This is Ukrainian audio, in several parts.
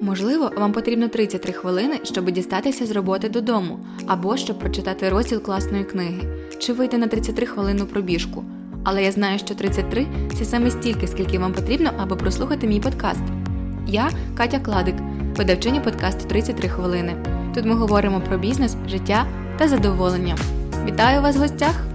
Можливо, вам потрібно 33 хвилини, щоб дістатися з роботи додому, або щоб прочитати розділ класної книги, чи вийти на 33 хвилину пробіжку. Але я знаю, що 33 це саме стільки, скільки вам потрібно, аби прослухати мій подкаст. Я Катя Кладик, видавчиня подкасту 33 хвилини. Тут ми говоримо про бізнес, життя та задоволення. Вітаю вас в гостях!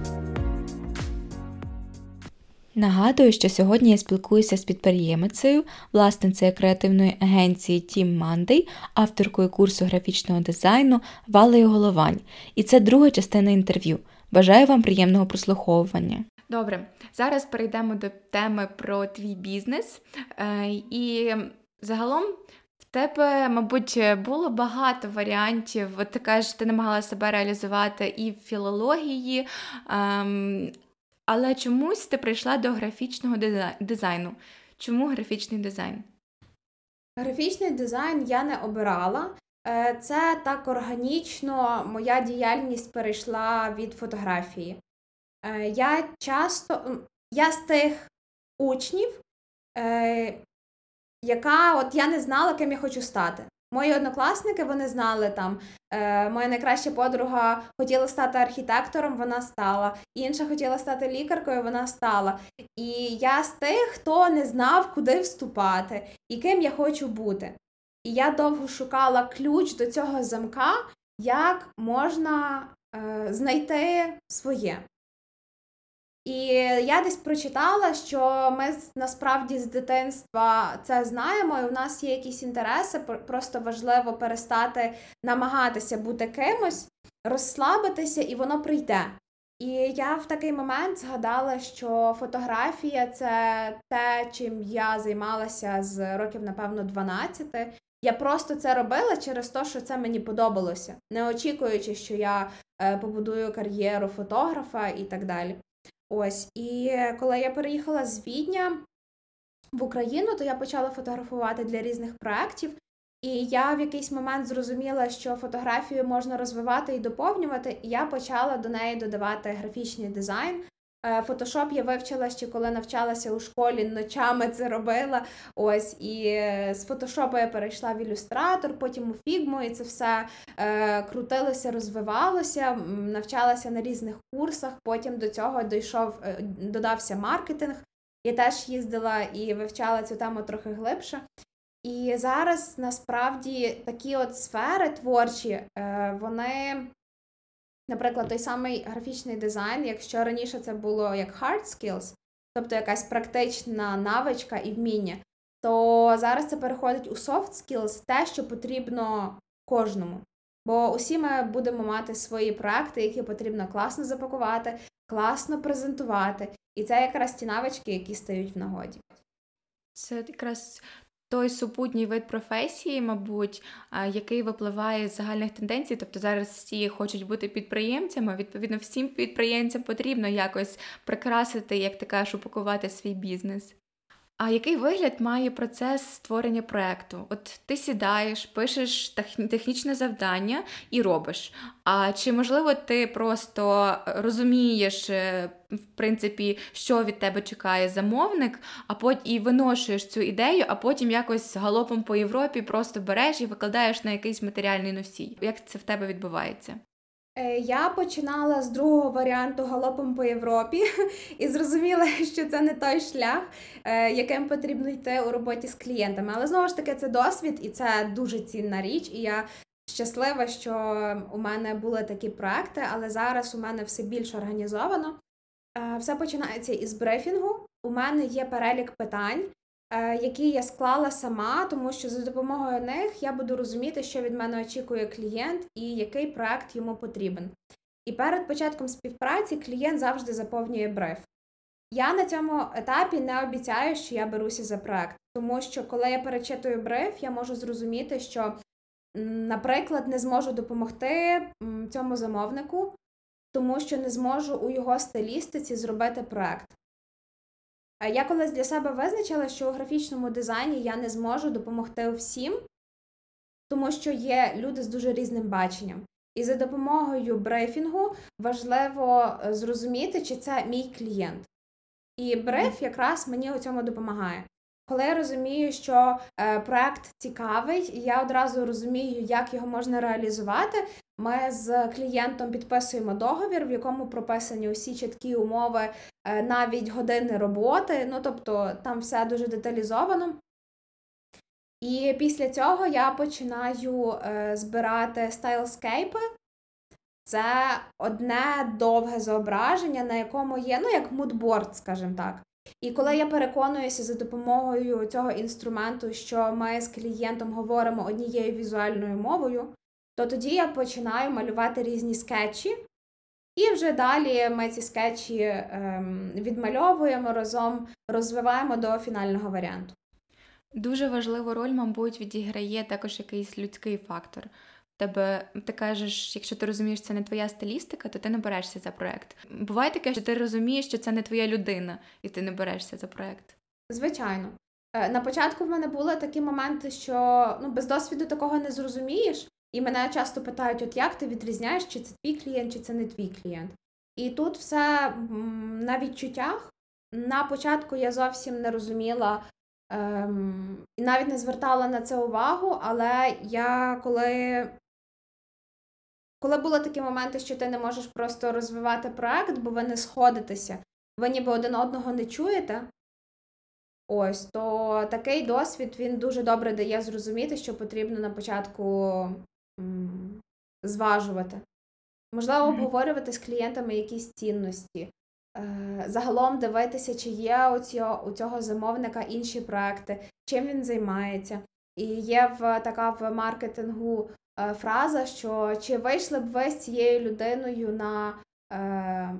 Нагадую, що сьогодні я спілкуюся з підприємицею, власницею креативної агенції Team Monday, авторкою курсу графічного дизайну Валею Головань. І це друга частина інтерв'ю. Бажаю вам приємного прослуховування. Добре, зараз перейдемо до теми про твій бізнес. Е, і загалом в тебе, мабуть, було багато варіантів. От ти кажеш, ти намагалася себе реалізувати і в філології, ем, але чомусь ти прийшла до графічного дизайну. Чому графічний дизайн? Графічний дизайн я не обирала. Е, це так органічно, моя діяльність перейшла від фотографії. Е, я часто я з тих учнів, е, яка от я не знала, ким я хочу стати. Мої однокласники вони знали там. Е, Моя найкраща подруга хотіла стати архітектором, вона стала. Інша хотіла стати лікаркою, вона стала. І я з тих, хто не знав, куди вступати і ким я хочу бути. І я довго шукала ключ до цього замка, як можна е, знайти своє. І я десь прочитала, що ми насправді з дитинства це знаємо, і у нас є якісь інтереси, просто важливо перестати намагатися бути кимось, розслабитися, і воно прийде. І я в такий момент згадала, що фотографія це те, чим я займалася з років, напевно, 12. Я просто це робила через те, що це мені подобалося, не очікуючи, що я е, побудую кар'єру фотографа і так далі. Ось, і коли я переїхала з Відня в Україну, то я почала фотографувати для різних проєктів. І я в якийсь момент зрозуміла, що фотографію можна розвивати і доповнювати, і я почала до неї додавати графічний дизайн. Фотошоп я вивчила ще коли навчалася у школі, ночами це робила. Ось і е, з фотошопу я перейшла в ілюстратор, потім у фігму, і це все е, крутилося, розвивалося, навчалася на різних курсах. Потім до цього дійшов, е, додався маркетинг. Я теж їздила і вивчала цю тему трохи глибше. І зараз насправді такі от сфери творчі, е, вони Наприклад, той самий графічний дизайн, якщо раніше це було як hard skills, тобто якась практична навичка і вміння, то зараз це переходить у soft skills, те, що потрібно кожному. Бо усі ми будемо мати свої проекти, які потрібно класно запакувати, класно презентувати. І це якраз ті навички, які стають в нагоді. Це якраз той супутній вид професії, мабуть, який випливає з загальних тенденцій. Тобто зараз всі хочуть бути підприємцями. Відповідно, всім підприємцям потрібно якось прикрасити, як ти кажеш, упакувати свій бізнес. А який вигляд має процес створення проекту? От ти сідаєш, пишеш технічне завдання і робиш. А чи можливо ти просто розумієш, е, в принципі, що від тебе чекає замовник, а потім і виношуєш цю ідею, а потім якось галопом по Європі просто береш і викладаєш на якийсь матеріальний носій? Як це в тебе відбувається? Е, я починала з другого варіанту галопом по Європі і зрозуміла, що це не той шлях, е, яким потрібно йти у роботі з клієнтами. Але знову ж таки, це досвід і це дуже цінна річ. І я щаслива, що у мене були такі проекти, але зараз у мене все більш організовано. Е, все починається із брифінгу. У мене є перелік питань, які я склала сама, тому що за допомогою них я буду розуміти, що від мене очікує клієнт і який проект йому потрібен. І перед початком співпраці клієнт завжди заповнює бриф. Я на цьому етапі не обіцяю, що я беруся за проект, тому що коли я перечитую бриф, я можу зрозуміти, що, наприклад, не зможу допомогти цьому замовнику, тому що не зможу у його стилістиці зробити проект. Я колись для себе визначила, що у графічному дизайні я не зможу допомогти всім, тому що є люди з дуже різним баченням. І за допомогою брифінгу важливо е, зрозуміти, чи це мій клієнт. І бриф якраз мені у цьому допомагає. Коли я розумію, що е, проект цікавий, і я одразу розумію, як його можна реалізувати. Ми з клієнтом підписуємо договір, в якому прописані усі чіткі умови, е, навіть години роботи. Ну тобто там все дуже деталізовано. І після цього я починаю е, збирати стайлскейпи. Це одне довге зображення, на якому є, ну, як мудборд, скажімо так. І коли я переконуюся за допомогою цього інструменту, що ми з клієнтом говоримо однією візуальною мовою, то тоді я починаю малювати різні скетчі, і вже далі ми ці скетчі ем, відмальовуємо разом, розвиваємо до фінального варіанту. Дуже важливу роль, мабуть, відіграє також якийсь людський фактор. Тебе ти кажеш, якщо ти розумієш, це не твоя стилістика, то ти не берешся за проект. Буває таке, що ти розумієш, що це не твоя людина, і ти не берешся за проект. Звичайно. Е, на початку в мене були такі моменти, що ну, без досвіду такого не зрозумієш, і мене часто питають: от як ти відрізняєш, чи це твій клієнт, чи це не твій клієнт. І тут все на відчуттях. На початку я зовсім не розуміла ем, навіть не звертала на це увагу, але я коли коли були такі моменти, що ти не можеш просто розвивати проект, бо ви не сходитеся, ви ніби один одного не чуєте. Ось, то такий досвід він дуже добре дає зрозуміти, що потрібно на початку зважувати. Можливо, обговорювати з клієнтами якісь цінності. Е, загалом дивитися, чи є у цього, у цього замовника інші проекти, чим він займається. І є в така в маркетингу фраза, що чи вийшли б ви з цією людиною на е,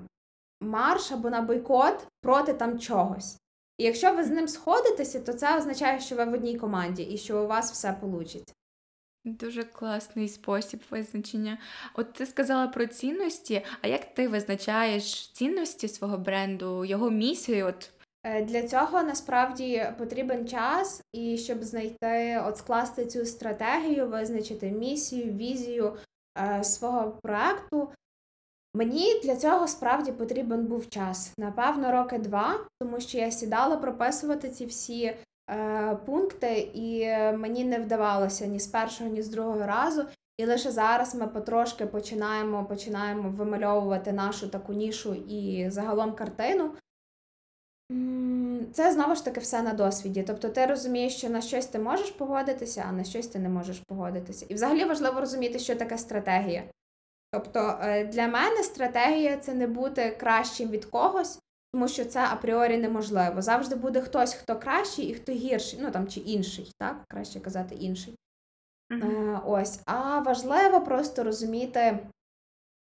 марш або на бойкот проти там чогось. І якщо ви з ним сходитеся, то це означає, що ви в одній команді і що у вас все вийде. Дуже класний спосіб визначення. От ти сказала про цінності. А як ти визначаєш цінності свого бренду, його місію? От Е, для цього насправді потрібен час, і щоб знайти, от скласти цю стратегію, визначити місію, візію е, свого проекту. Мені для цього справді потрібен був час. Напевно, роки два, тому що я сідала прописувати ці всі е, пункти, і мені не вдавалося ні з першого, ні з другого разу. І лише зараз ми потрошки починаємо починаємо вимальовувати нашу таку нішу і загалом картину. Це знову ж таки все на досвіді. Тобто ти розумієш, що на щось ти можеш погодитися, а на щось ти не можеш погодитися. І взагалі важливо розуміти, що таке стратегія. Тобто е, для мене стратегія це не бути кращим від когось, тому що це апріорі неможливо. Завжди буде хтось, хто кращий і хто гірший, ну там чи інший, так? Краще казати інший. Mm-hmm. Ось. А важливо просто розуміти,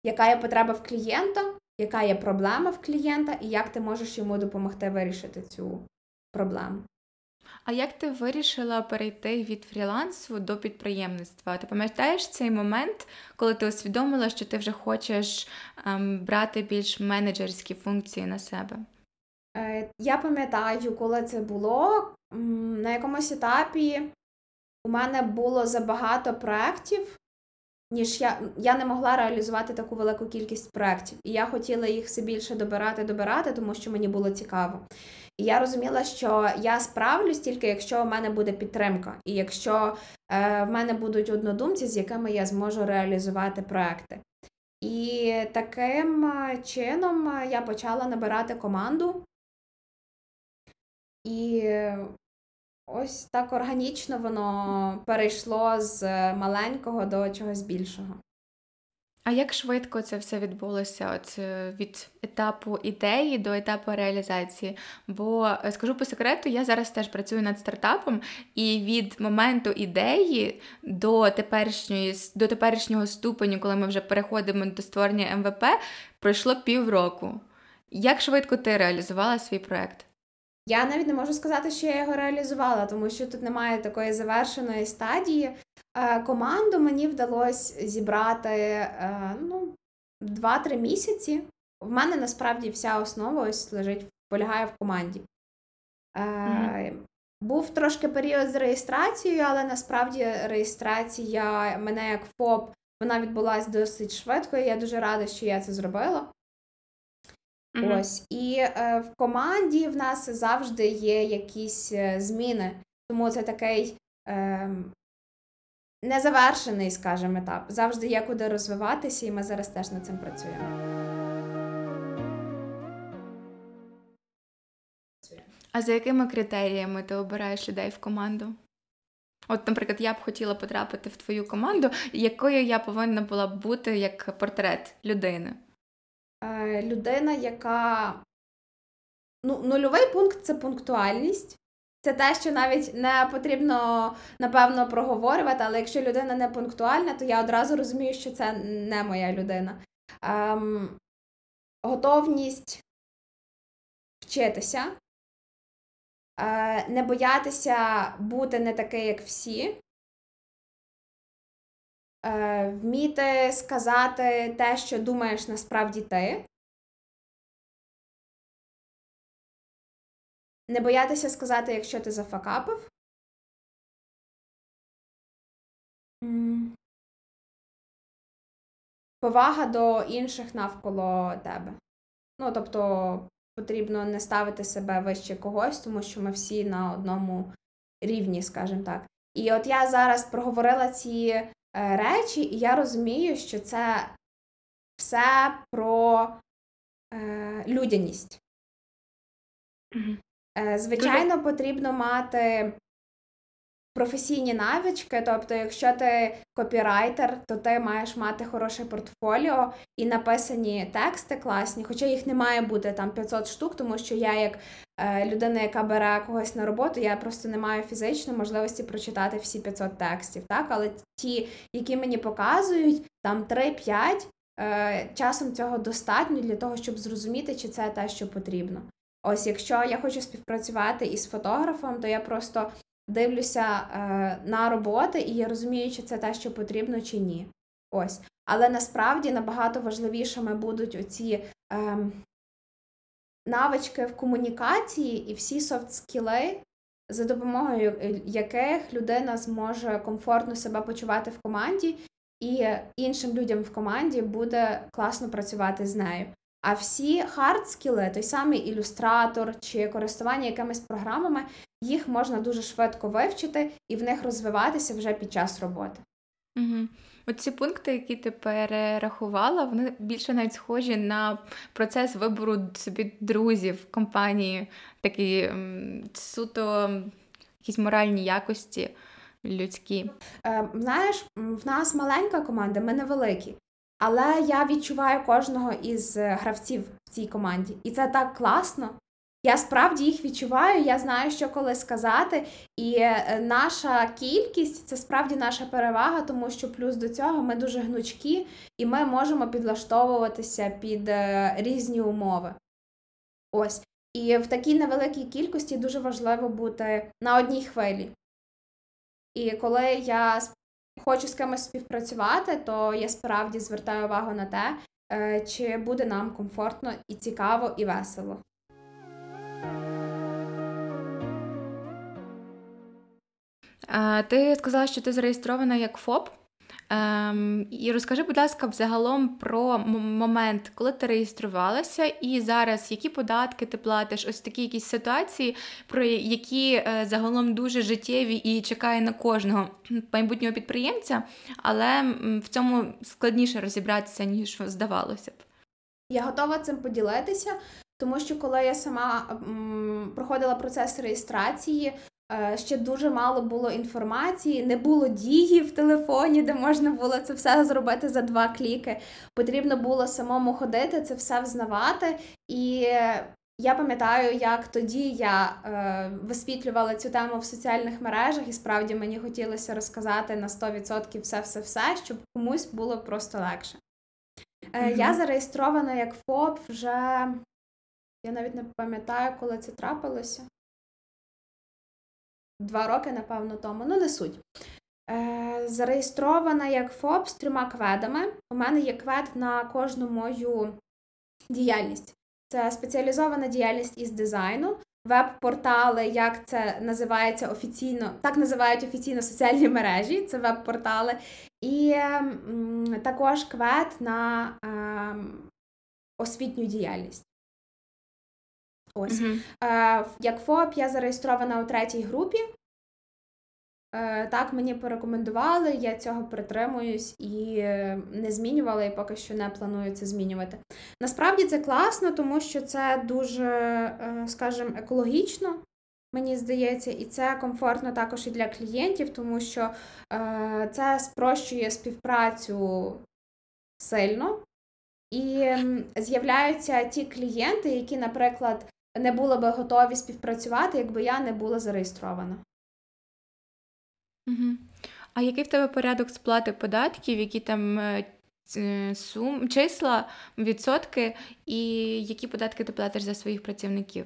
яка є потреба в клієнта, яка є проблема в клієнта, і як ти можеш йому допомогти вирішити цю проблему. А як ти вирішила перейти від фрілансу до підприємництва? Ти пам'ятаєш цей момент, коли ти усвідомила, що ти вже хочеш ем, брати більш менеджерські функції на себе? Е, Я пам'ятаю, коли це було. На якомусь етапі у мене було забагато проєктів, ніж я я не могла реалізувати таку велику кількість проєктів. І я хотіла їх все більше добирати, добирати, тому що мені було цікаво. І я розуміла, що я справлюсь тільки, якщо в мене буде підтримка, і якщо е, в мене будуть однодумці, з якими я зможу реалізувати проекти. І таким е, чином е, я почала набирати команду. І Ось так органічно воно перейшло з маленького до чогось більшого. А як швидко це все відбулося от е, від етапу ідеї до етапу реалізації? Бо е, скажу по секрету, я зараз теж працюю над стартапом, і від моменту ідеї до теперішньої до теперішнього ступеню, коли ми вже переходимо до створення МВП, пройшло півроку. Як швидко ти реалізувала свій проект? Я навіть не можу сказати, що я його реалізувала, тому що тут немає такої завершеної стадії. Е, команду мені вдалося зібрати е, ну, 2-3 місяці. В мене насправді вся основа ось лежить, полягає в команді. Mm-hmm. Був трошки період з реєстрацією, але насправді реєстрація мене як ФОП вона відбулася досить швидко, і я дуже рада, що я це зробила. Угу. Ось і е, в команді в нас завжди є якісь е, зміни, тому це такий е, незавершений, скажімо, етап. Завжди є куди розвиватися, і ми зараз теж над цим працюємо. А за якими критеріями ти обираєш людей в команду? От, наприклад, я б хотіла потрапити в твою команду, якою я повинна була б бути як портрет людини? Е, людина, яка ну, нульовий пункт це пунктуальність. Це те, що навіть не потрібно напевно проговорювати, але якщо людина не пунктуальна, то я одразу розумію, що це не моя людина. Ем, Готовність вчитися, е, не боятися бути не такий, як всі, вміти сказати те, що думаєш насправді ти. Не боятися сказати, якщо ти зафакапив. Повага до інших навколо тебе. Ну, тобто, потрібно не ставити себе вище когось, тому що ми всі на одному рівні, скажімо так. І от я зараз проговорила ці е, речі, і я розумію, що це все про е, людяність. Е, звичайно, потрібно мати професійні навички, тобто, якщо ти копірайтер, то ти маєш мати хороше портфоліо і написані тексти класні, хоча їх не має бути там 500 штук, тому що я, як е, людина, яка бере когось на роботу, я просто не маю фізичної можливості прочитати всі 500 текстів. так, Але ті, які мені показують, там 3-5, е, часом цього достатньо для того, щоб зрозуміти, чи це те, що потрібно. Ось, якщо я хочу співпрацювати із фотографом, то я просто дивлюся е, на роботи і я розумію, чи це те, що потрібно, чи ні. Ось. Але насправді набагато важливішими будуть оці е, навички в комунікації і всі софт-скіли, за допомогою яких людина зможе комфортно себе почувати в команді, і іншим людям в команді буде класно працювати з нею. А всі хард-скіли, той самий ілюстратор чи користування якимись програмами, їх можна дуже швидко вивчити і в них розвиватися вже під час роботи. Угу. Оці пункти, які ти перерахувала, вони більше навіть схожі на процес вибору собі друзів, компанії, такі суто якісь моральні якості людські. Е, Знаєш, в нас маленька команда, ми невеликі. Але я відчуваю кожного із е, гравців в цій команді. І це так класно. Я справді їх відчуваю, я знаю, що коли сказати. І е, наша кількість це справді наша перевага, тому що плюс до цього ми дуже гнучкі і ми можемо підлаштовуватися під е, різні умови. Ось. І в такій невеликій кількості дуже важливо бути на одній хвилі. І коли я хочу з кимось співпрацювати, то я справді звертаю увагу на те, е, чи буде нам комфортно і цікаво, і весело. Ти сказала, що ти зареєстрована як ФОП. Ем, І розкажи, будь ласка, взагалом про момент, коли ти реєструвалася, і зараз які податки ти платиш, ось такі якісь ситуації, про які е, загалом дуже життєві і чекає на кожного майбутнього підприємця, але в цьому складніше розібратися, ніж здавалося б. Я готова цим поділитися, тому що коли я сама м, проходила процес реєстрації, ще дуже мало було інформації, не було дії в телефоні, де можна було це все зробити за два кліки. Потрібно було самому ходити, це все взнавати. І я пам'ятаю, як тоді я е, висвітлювала цю тему в соціальних мережах, і справді мені хотілося розказати на 100% все-все-все, щоб комусь було просто легше. Е, mm-hmm. Я зареєстрована як ФОП вже. Я навіть не пам'ятаю, коли це трапилося два роки, напевно, тому, ну не суть. Е, Зареєстрована як ФОП з трьома кведами. У мене є квед на кожну мою діяльність. Це спеціалізована діяльність із дизайну, веб-портали, як це називається офіційно, так називають офіційно соціальні мережі, це веб-портали. І м, також квед на е, освітню діяльність. Ось. Мгм. Е, Як ФОП я зареєстрована у третій групі. Е, Так, мені порекомендували, я цього притримуюсь і не змінювала, і поки що не планую це змінювати. Насправді це класно, тому що це дуже, е, скажімо, екологічно, мені здається, і це комфортно також і для клієнтів, тому що е, це спрощує співпрацю сильно. І з'являються ті клієнти, які, наприклад, не були би готові співпрацювати, якби я не була зареєстрована. Мгм. А який в тебе порядок сплати податків, які там е, сум, числа, відсотки, і які податки ти платиш за своїх працівників?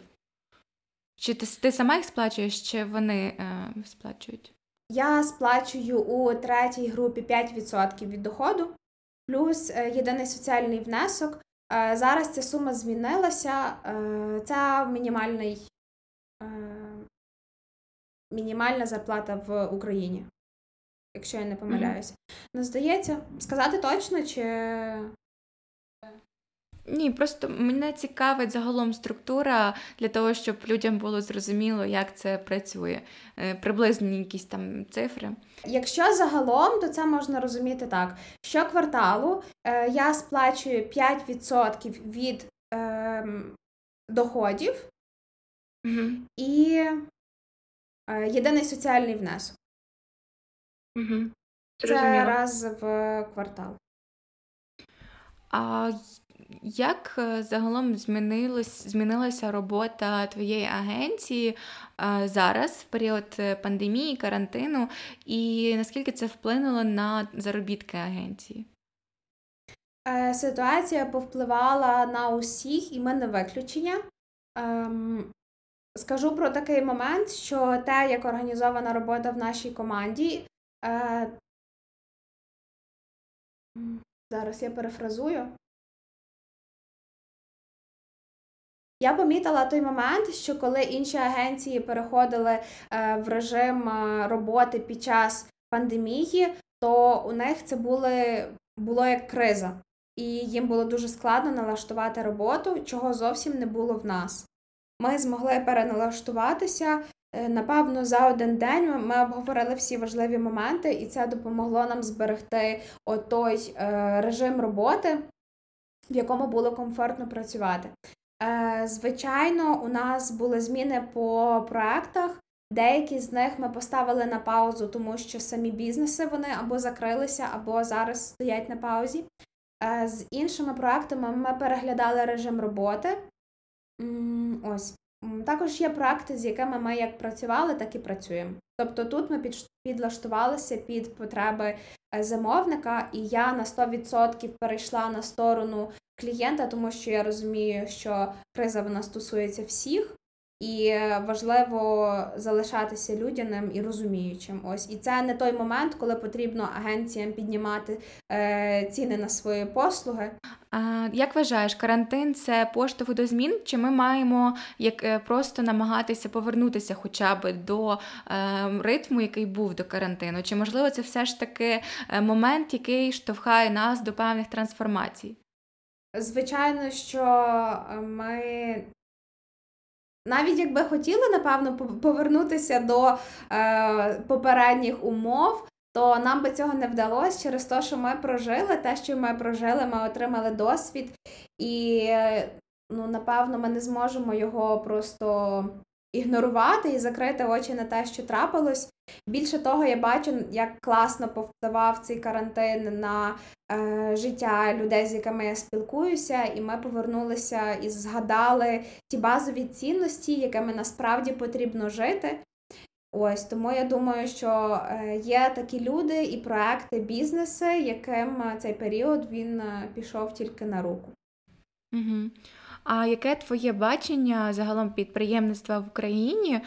Чи ти, ти сама їх сплачуєш, чи вони е, сплачують? Я сплачую у третій групі 5% від доходу, плюс е, єдиний соціальний внесок. Е, Зараз ця сума змінилася. Це мінімальний, е, мінімальна зарплата в Україні, якщо я не помиляюся. Ну, здається, сказати точно, чи Ні, просто мене цікавить загалом структура для того, щоб людям було зрозуміло, як це працює. Е, Приблизні якісь там цифри. Якщо загалом, то це можна розуміти так. Щокварталу е, я сплачую 5% від ем, доходів Угу. і е, єдиний соціальний внесок. Угу. Це раз в квартал. А як е, загалом змінилось, змінилася робота твоєї агенції е, зараз, в період е, пандемії, карантину, і наскільки це вплинуло на заробітки агенції? Ситуація повпливала на усіх, і ми не виключення. Ем, Скажу про такий момент, що те, як організована робота в нашій команді. Зараз я перефразую. Я помітила той момент, що коли інші агенції переходили е, в режим е, роботи під час пандемії, то у них це були, було як криза, і їм було дуже складно налаштувати роботу, чого зовсім не було в нас. Ми змогли переналаштуватися. Е, Напевно, за один день ми- обговорили всі важливі моменти, і це допомогло нам зберегти отой е, режим роботи, в якому було комфортно працювати. Е, Звичайно, у нас були зміни по проектах. Деякі з них ми поставили на паузу, тому що самі бізнеси вони або закрилися, або зараз стоять на паузі. Е, З іншими проектами ми переглядали режим роботи. Ось. Також є проекти, з якими ми як працювали, так і працюємо. Тобто тут ми підлаштувалися під потреби е, замовника, і я на 100% перейшла на сторону клієнта, тому що я розумію, що криза вона стосується всіх, і важливо залишатися людяним і розуміючим. Ось і це не той момент, коли потрібно агенціям піднімати е, ціни на свої послуги. А, як вважаєш, карантин це поштовх до змін, чи ми маємо як е, просто намагатися повернутися хоча б до е, ритму, який був до карантину? Чи можливо це все ж таки е, момент, який штовхає нас до певних трансформацій? Звичайно, що е, ми навіть якби хотіли, напевно, по- повернутися до е, попередніх умов, то нам би цього не вдалося через те, що ми прожили те, що ми прожили, ми отримали досвід, і е, ну, напевно, ми не зможемо його просто ігнорувати і закрити очі на те, що трапилось. Більше того, я бачу, як класно повпливав цей карантин на е, життя людей, з якими я спілкуюся, і ми повернулися і згадали ті базові цінності, якими насправді потрібно жити. Ось тому я думаю, що е, є такі люди і проекти, бізнеси, яким е, цей період він е, пішов тільки на руку. Угу. А яке твоє бачення загалом підприємництва в Україні,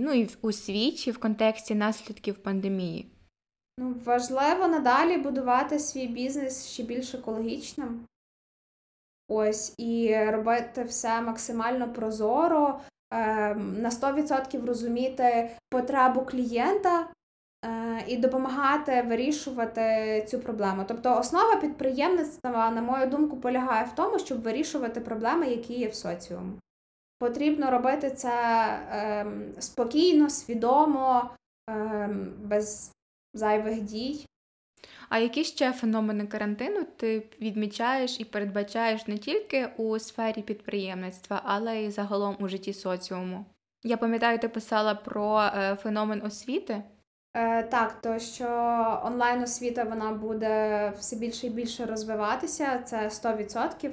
ну і у світі в контексті наслідків пандемії? Ну, важливо надалі будувати свій бізнес ще більш екологічним. Ось, і робити все максимально прозоро, е, на 100% розуміти потребу клієнта і допомагати вирішувати цю проблему. Тобто основа підприємництва, на мою думку, полягає в тому, щоб вирішувати проблеми, які є в соціумі. потрібно робити це ем, спокійно, свідомо, ем, без зайвих дій. А які ще феномени карантину ти відмічаєш і передбачаєш не тільки у сфері підприємництва, але й загалом у житті соціуму? Я пам'ятаю, ти писала про е, феномен освіти. Е, Так, то що онлайн освіта вона буде все більше і більше розвиватися, це 100%.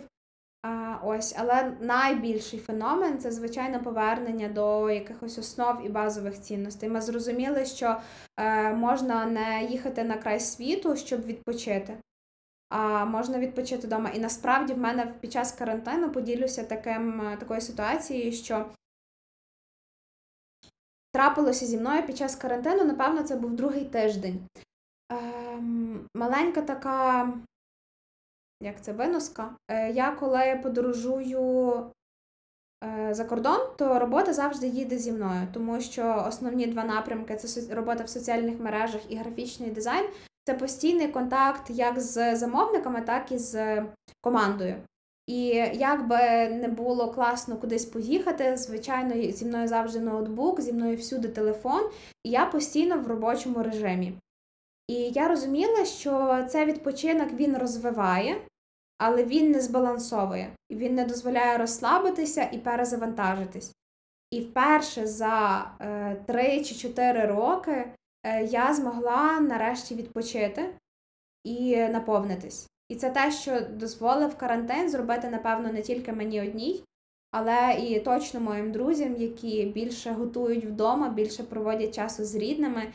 Ось, але найбільший феномен це звичайно повернення до якихось основ і базових цінностей. Ми зрозуміли, що е, можна не їхати на край світу, щоб відпочити, а можна відпочити вдома. І насправді в мене під час карантину поділюся таким е, такою ситуацією, що трапилося зі мною під час карантину, напевно, це був другий тиждень. Ем, Маленька така, як це виноска. Е, Я коли подорожую е, за кордон, то робота завжди їде зі мною, тому що основні два напрямки це робота в соціальних мережах і графічний дизайн. Це постійний контакт як з замовниками, так і з командою. І як би не було класно кудись поїхати, звичайно, зі мною завжди ноутбук, зі мною всюди телефон, і я постійно в робочому режимі. І я розуміла, що цей відпочинок він розвиває, але він не збалансовує, він не дозволяє розслабитися і перезавантажитись. І вперше за е, 3 чи 4 роки е, я змогла нарешті відпочити і наповнитись. І це те, що дозволив карантин зробити, напевно, не тільки мені одній, але і точно моїм друзям, які більше готують вдома, більше проводять часу з рідними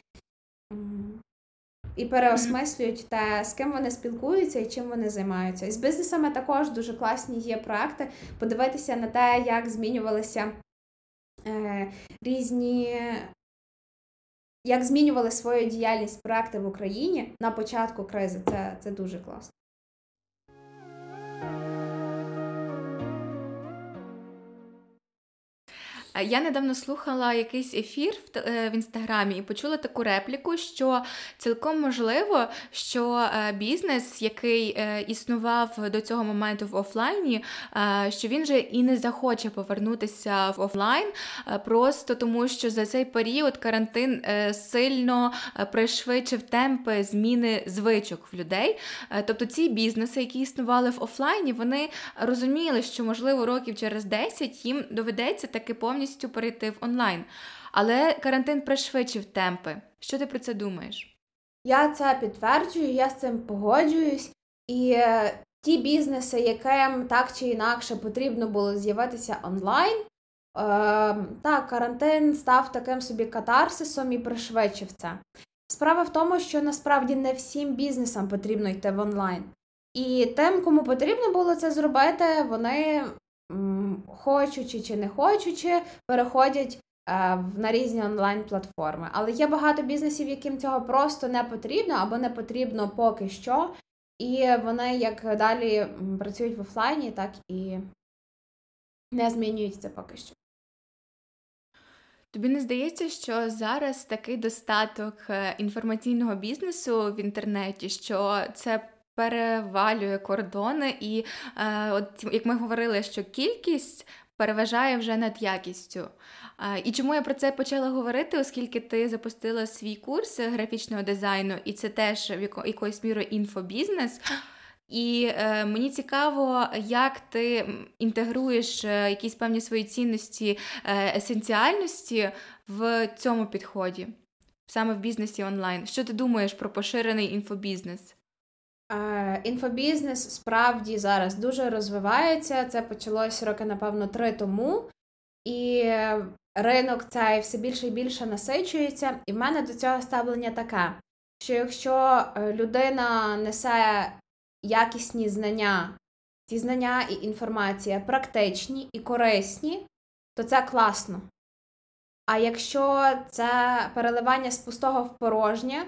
і переосмислюють те, з ким вони спілкуються і чим вони займаються. І з бізнесами також дуже класні є проекти. Подивитися на те, як змінювалися е, різні. Як змінювали свою діяльність проекти в Україні на початку кризи, це, це дуже класно. Я недавно слухала якийсь ефір в е, інстаграмі і почула таку репліку, що цілком можливо, що е, бізнес, який існував до цього моменту в офлайні, що він же і не захоче повернутися в офлайн, просто тому що за цей період карантин сильно пришвидшив темпи зміни звичок в людей. Тобто ці бізнеси, які існували в офлайні, вони розуміли, що можливо років через 10 їм доведеться таки повністю повністю перейти в онлайн. Але карантин пришвидшив темпи. Що ти про це думаєш? Я це підтверджую, я з цим погоджуюсь. І е, ті бізнеси, яким так чи інакше потрібно було з'явитися онлайн, е, так, карантин став таким собі катарсисом і пришвидшив це. Справа в тому, що насправді не всім бізнесам потрібно йти в онлайн. І тим, кому потрібно було це зробити, вони хочучи чи не хочучи, переходять е, на різні онлайн-платформи. Але є багато бізнесів, яким цього просто не потрібно або не потрібно поки що. І вони як далі працюють в офлайні, так і не змінюють це поки що. Тобі не здається, що зараз такий достаток е, інформаційного бізнесу в інтернеті, що це перевалює кордони, і е, от як ми говорили, що кількість переважає вже над якістю. Е, і чому я про це почала говорити, оскільки ти запустила свій курс графічного дизайну, і це теж в яко, якоюсь мірою інфобізнес. І е, мені цікаво, як ти інтегруєш е, якісь певні свої цінності, е, есенціальності в цьому підході, саме в бізнесі онлайн. Що ти думаєш про поширений інфобізнес? Е, інфобізнес справді зараз дуже розвивається. Це почалось роки, напевно, три тому. І ринок цей все більше і більше насичується. І в мене до цього ставлення таке: що якщо е, людина несе якісні знання, ці знання і інформація практичні і корисні, то це класно. А якщо це переливання з пустого в порожнє,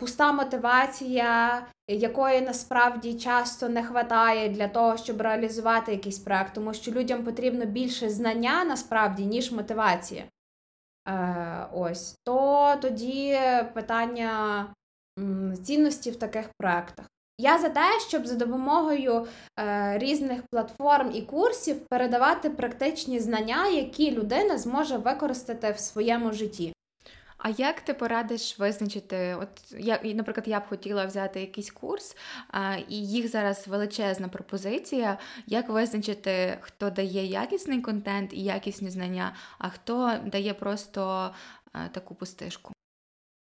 пуста мотивація, якої насправді часто не вистачає для того, щоб реалізувати якийсь проект, тому що людям потрібно більше знання насправді, ніж мотивація. Е, ось, то тоді питання цінності в таких проектах. Я за те, щоб за допомогою е, різних платформ і курсів передавати практичні знання, які людина зможе використати в своєму житті. А як ти порадиш визначити? От я, наприклад, я б хотіла взяти якийсь курс, а, і їх зараз величезна пропозиція. Як визначити, хто дає якісний контент і якісні знання, а хто дає просто а, таку пустишку?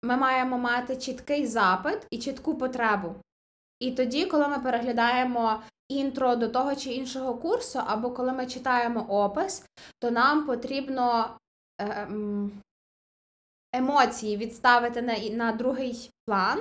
Ми маємо мати чіткий запит і чітку потребу. І тоді, коли ми переглядаємо інтро до того чи іншого курсу, або коли ми читаємо опис, то нам потрібно е, емоції відставити на, на другий план.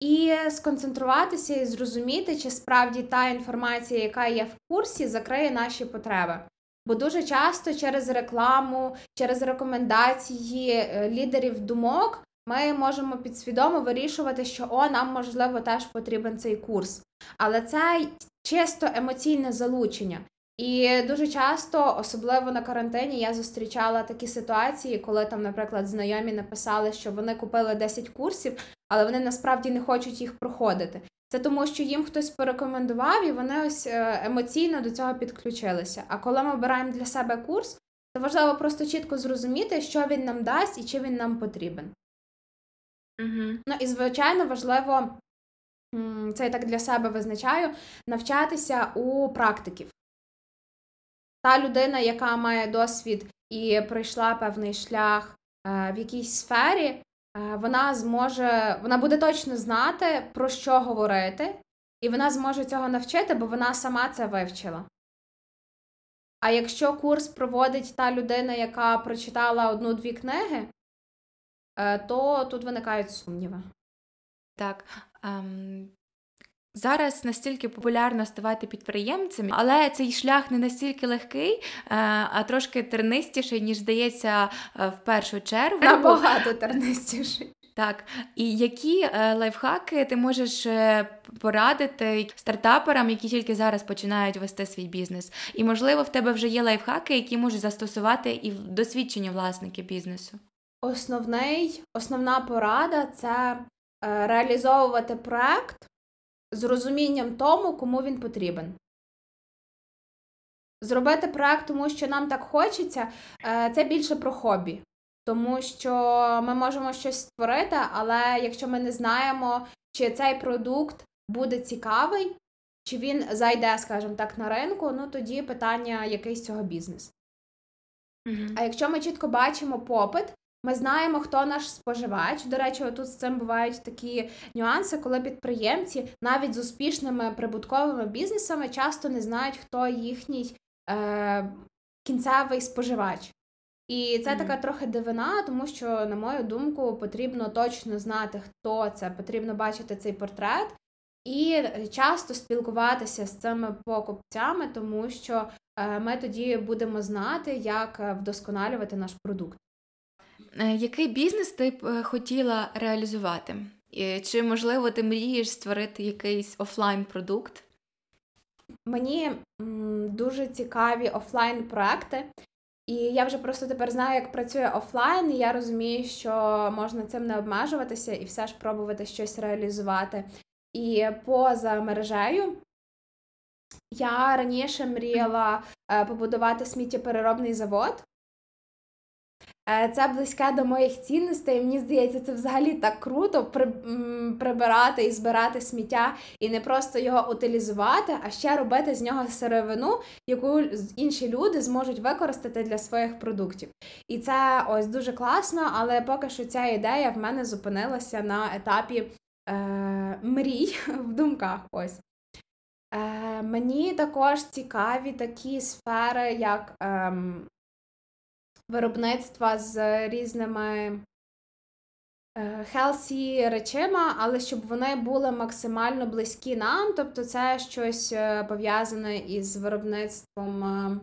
І сконцентруватися і зрозуміти, чи справді та інформація, яка є в курсі, закриє наші потреби. Бо дуже часто через рекламу, через рекомендації е, лідерів думок ми можемо підсвідомо вирішувати, що о, нам можливо теж потрібен цей курс. Але це чисто емоційне залучення. І дуже часто, особливо на карантині, я зустрічала такі ситуації, коли там, наприклад, знайомі написали, що вони купили 10 курсів, але вони насправді не хочуть їх проходити. Це тому, що їм хтось порекомендував, і вони ось е, емоційно до цього підключилися. А коли ми обираємо для себе курс, то важливо просто чітко зрозуміти, що він нам дасть і чи він нам потрібен. Угу. Ну і звичайно важливо, це я так для себе визначаю, навчатися у практиків. Та людина, яка має досвід і пройшла певний шлях е, в якійсь сфері, е, вона зможе, вона буде точно знати, про що говорити, і вона зможе цього навчити, бо вона сама це вивчила. А якщо курс проводить та людина, яка прочитала одну-дві книги, Е, то тут виникають сумніви. Так. Зараз настільки популярно ставати підприємцем, але цей шлях не настільки легкий, е, а трошки тернистіший, ніж здається, е, в першу чергу. Набагато тернистіший. Так, і які лайфхаки ти можеш порадити стартаперам, які тільки зараз починають вести свій бізнес? І можливо, в тебе вже є лайфхаки, які можуть застосувати і досвідчені власники бізнесу. Основний, Основна порада це е, реалізовувати проект з розумінням тому, кому він потрібен. Зробити проект, тому що нам так хочеться, е, це більше про хобі. Тому що ми можемо щось створити, але якщо ми не знаємо, чи цей продукт буде цікавий, чи він зайде, скажімо так, на ринку, ну тоді питання якийсь цього бізнес. Угу. А якщо ми чітко бачимо попит, ми знаємо, хто наш споживач. До речі, тут з цим бувають такі нюанси, коли підприємці навіть з успішними прибутковими бізнесами часто не знають, хто їхній е, кінцевий споживач. І це mm-hmm. така трохи дивина, тому що, на мою думку, потрібно точно знати, хто це, потрібно бачити цей портрет і часто спілкуватися з цими покупцями, тому що е, ми тоді будемо знати, як вдосконалювати наш продукт. Е, який бізнес ти б е, хотіла реалізувати? Чи, можливо, ти мрієш створити якийсь офлайн продукт? Мені дуже цікаві офлайн проекти, і я вже просто тепер знаю, як працює офлайн, і я розумію, що можна цим не обмежуватися і все ж пробувати щось реалізувати. І поза мережею я раніше мріяла е, побудувати сміттєпереробний завод. Е, це близьке до моїх цінностей. Мені здається, це взагалі так круто прибирати і збирати сміття і не просто його утилізувати, а ще робити з нього сировину, яку інші люди зможуть використати для своїх продуктів. І це ось дуже класно, але поки що ця ідея в мене зупинилася на етапі е, мрій в думках. Ось. Е, Мені також цікаві такі сфери, як. Е, виробництва з різними хелсі речима, але щоб вони були максимально близькі нам, тобто це щось е, пов'язане із виробництвом е,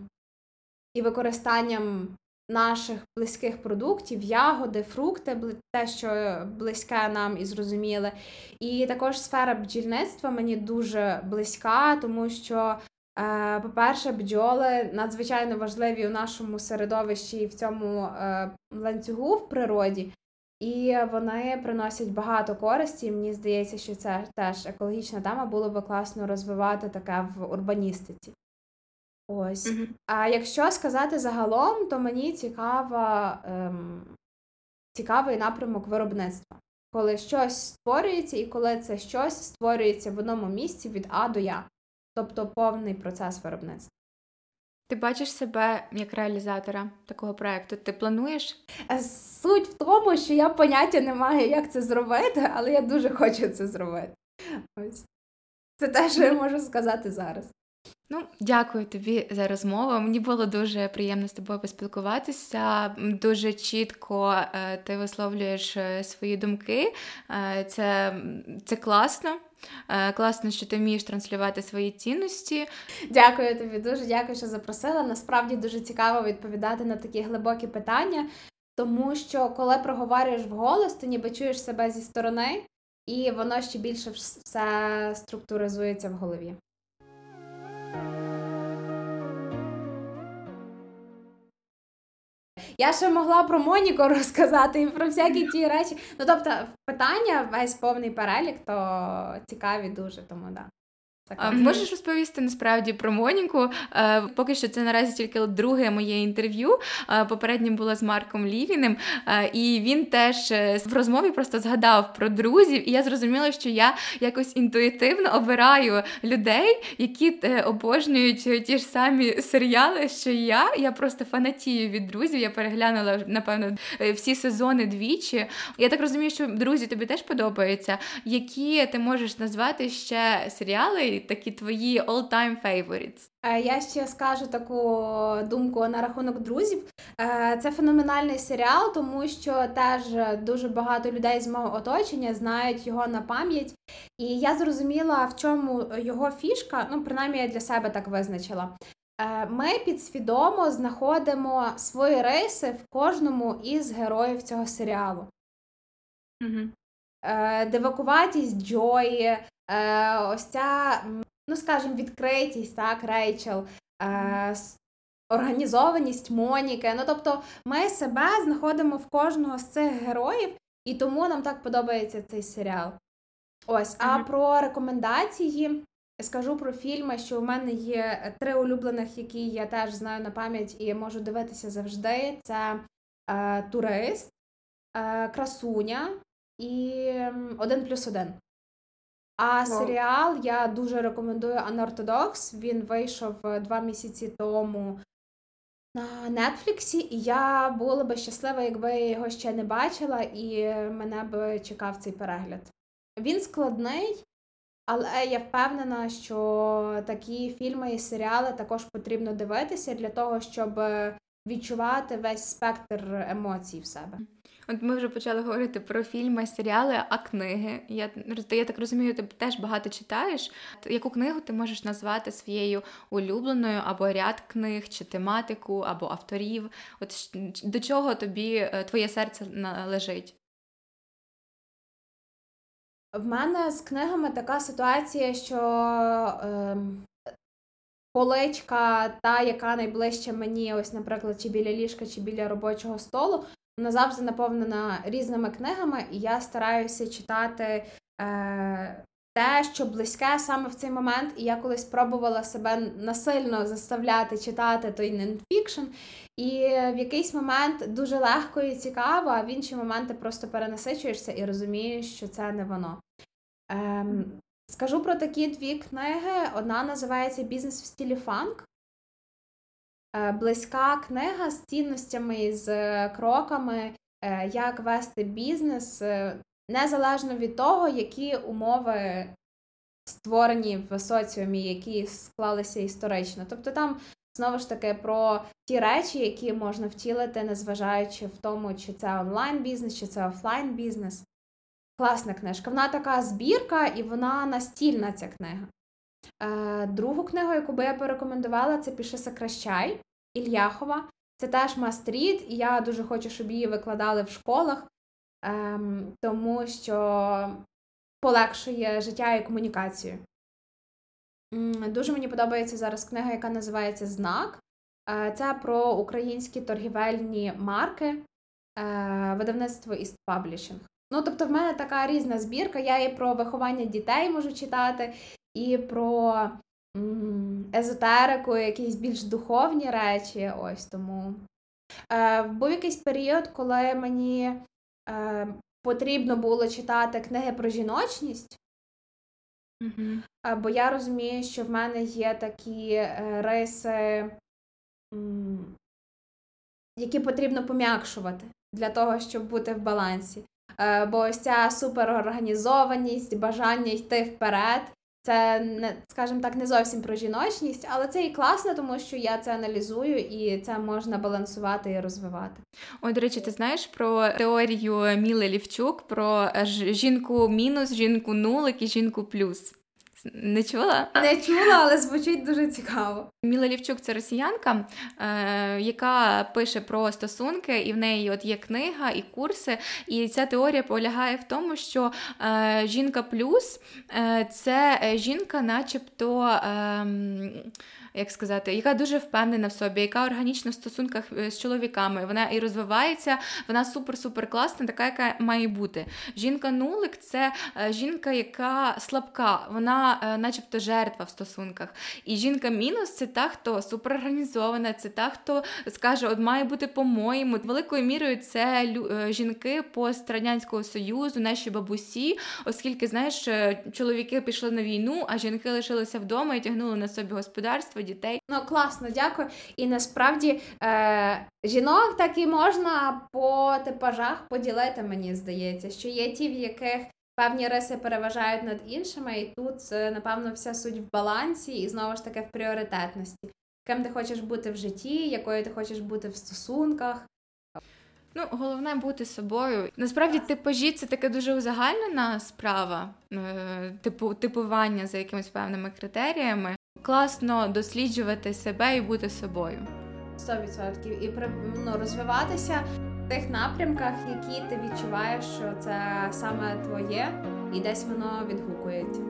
і використанням наших близьких продуктів, ягоди, фрукти, те, що близьке нам і зрозуміле. І також сфера бджільництва мені дуже близька, тому що по-перше, бджоли надзвичайно важливі у нашому середовищі і в цьому е, ланцюгу в природі. і вони приносять багато користі. Мені здається, що це теж екологічна тема було би класно розвивати таке в урбаністиці. Ось. Мгм. А якщо сказати загалом, то мені цікава, ем, цікавий напрямок виробництва. Коли щось створюється, і коли це щось створюється в одному місці від А до Я, тобто повний процес виробництва. Ти бачиш себе як реалізатора такого проекту? Ти плануєш? Е, Суть в тому, що я поняття не маю, як це зробити, але я дуже хочу це зробити. Ось. Це те, що я можу сказати зараз. Ну, дякую тобі за розмову. Мені було дуже приємно з тобою поспілкуватися. Дуже чітко е, ти висловлюєш е, свої думки. Це, це класно. Е, Класно, що ти вмієш транслювати свої цінності. Дякую тобі, дуже дякую, що запросила. Насправді дуже цікаво відповідати на такі глибокі питання, тому що коли проговорюєш вголос, ти ніби чуєш себе зі сторони, і воно ще більше все структуризується в голові. Я ще могла про Моніку розказати і про всякі ті речі. Ну, тобто, питання, весь повний перелік, то цікаві дуже, тому да. А. Можеш розповісти насправді про Моніку? Е, Поки що це наразі тільки друге моє інтерв'ю. Е, Попереднє було з Марком Лівіним, е, і він теж в розмові просто згадав про друзів, і я зрозуміла, що я якось інтуїтивно обираю людей, які обожнюють ті ж самі серіали, що і я. Я просто фанатію від друзів. Я переглянула напевно всі сезони двічі. Я так розумію, що друзі тобі теж подобаються. Які ти можеш назвати ще серіали, такі твої all-time favorites? Е, Я ще скажу таку думку на рахунок друзів. Е, Це феноменальний серіал, тому що теж дуже багато людей з мого оточення знають його на пам'ять. І я зрозуміла, в чому його фішка, ну, принаймні, я для себе так визначила. Е, Ми підсвідомо знаходимо свої риси в кожному із героїв цього серіалу. Угу. Дивакуватість Джої, е, ось ця, ну скажімо, відкритість, так, Рейчел, е, організованість Моніки. Ну, тобто, ми себе знаходимо в кожного з цих героїв, і тому нам так подобається цей серіал. Ось, а Мгм. про рекомендації скажу про фільми, що у мене є три улюблених, які я теж знаю на пам'ять і можу дивитися завжди. Це е, Турист, е, Красуня і Один плюс один. А серіал я дуже рекомендую Unorthodox. Він вийшов е, два місяці тому на Нетфліксі, і я була би щаслива, якби я його ще не бачила, і мене би чекав цей перегляд. Він складний, але я впевнена, що такі фільми і серіали також потрібно дивитися для того, щоб відчувати весь спектр емоцій в себе. От ми вже почали говорити про фільми, серіали, а книги. Я, я так розумію, ти теж багато читаєш. Яку книгу ти можеш назвати своєю улюбленою, або ряд книг, чи тематику, або авторів? От до чого тобі е, твоє серце належить? В мене з книгами така ситуація, що ем, поличка, та, яка найближче мені, ось, наприклад, чи біля ліжка, чи біля робочого столу, вона наповнена різними книгами, і я стараюся читати е, те, що близьке саме в цей момент. І я колись пробувала себе насильно заставляти читати той нонфікшн. І в якийсь момент дуже легко і цікаво, а в інші моменти просто перенасичуєшся і розумієш, що це не воно. Ем, скажу про такі дві книги. Одна називається Бізнес в стилі фанк. Е, близька книга з цінностями з е, кроками, е, як вести бізнес, незалежно від того, які умови створені в соціумі, які склалися історично. Тобто там знову ж таки про ті речі, які можна втілити, незважаючи в тому, чи це онлайн бізнес, чи це офлайн бізнес. Класна книжка. Вона така збірка, і вона настільна ця книга. Другу книгу, яку би я порекомендувала, це Піши сокращай Ільяхова. Це теж мастріт, і я дуже хочу, щоб її викладали в школах, ем, тому що полегшує життя і комунікацію. Дуже мені подобається зараз книга, яка називається Знак. Е, Це про українські торгівельні марки. е, видавництво East Publishing. Ну, тобто, в мене така різна збірка. Я і про виховання дітей можу читати, і про езотерику, якісь більш духовні речі. Ось тому. Е, Був якийсь період, коли мені е, потрібно було читати книги про жіночність. Угу. Бо я розумію, що в мене є такі е, риси, які потрібно пом'якшувати для того, щоб бути в балансі. Е, бо ось ця суперорганізованість, бажання йти вперед. Це не, скажімо так, не зовсім про жіночність, але це і класно, тому що я це аналізую і це можна балансувати і розвивати. Ой, до речі, ти знаєш про теорію Міли Лівчук про жінку мінус, жінку нулик і жінку плюс. Не чула? Не чула, але звучить дуже цікаво. Міла Лівчук це росіянка, е, яка пише про стосунки, і в неї от є книга і курси. І ця теорія полягає в тому, що е, жінка плюс е, це жінка, начебто. Е, як сказати, яка дуже впевнена в собі, яка органічна в стосунках е, з чоловіками. Вона і розвивається, вона супер-супер класна, така, яка має бути. Жінка-нулик це е, жінка, яка слабка, вона, е, начебто, жертва в стосунках. І жінка-мінус це та, хто суперорганізована, це та, хто скаже, от має бути по-моєму. Великою мірою це жінки пострадянського союзу, наші бабусі, оскільки, знаєш, чоловіки пішли на війну, а жінки лишилися вдома і тягнули на собі господарство дітей. Ну класно, дякую. І насправді е, жінок так і можна по типажах поділити, мені здається, що є ті, в яких певні риси переважають над іншими, і тут, напевно, вся суть в балансі і знову ж таки в пріоритетності. Ким ти хочеш бути в житті, якою ти хочеш бути в стосунках. Ну, головне бути собою. Насправді, типажі це така дуже узагальнена справа, е, типу типування за якимись певними критеріями класно досліджувати себе і бути собою. 100%. і ну, розвиватися в тих напрямках, які ти відчуваєш, що це саме твоє, і десь воно відгукується.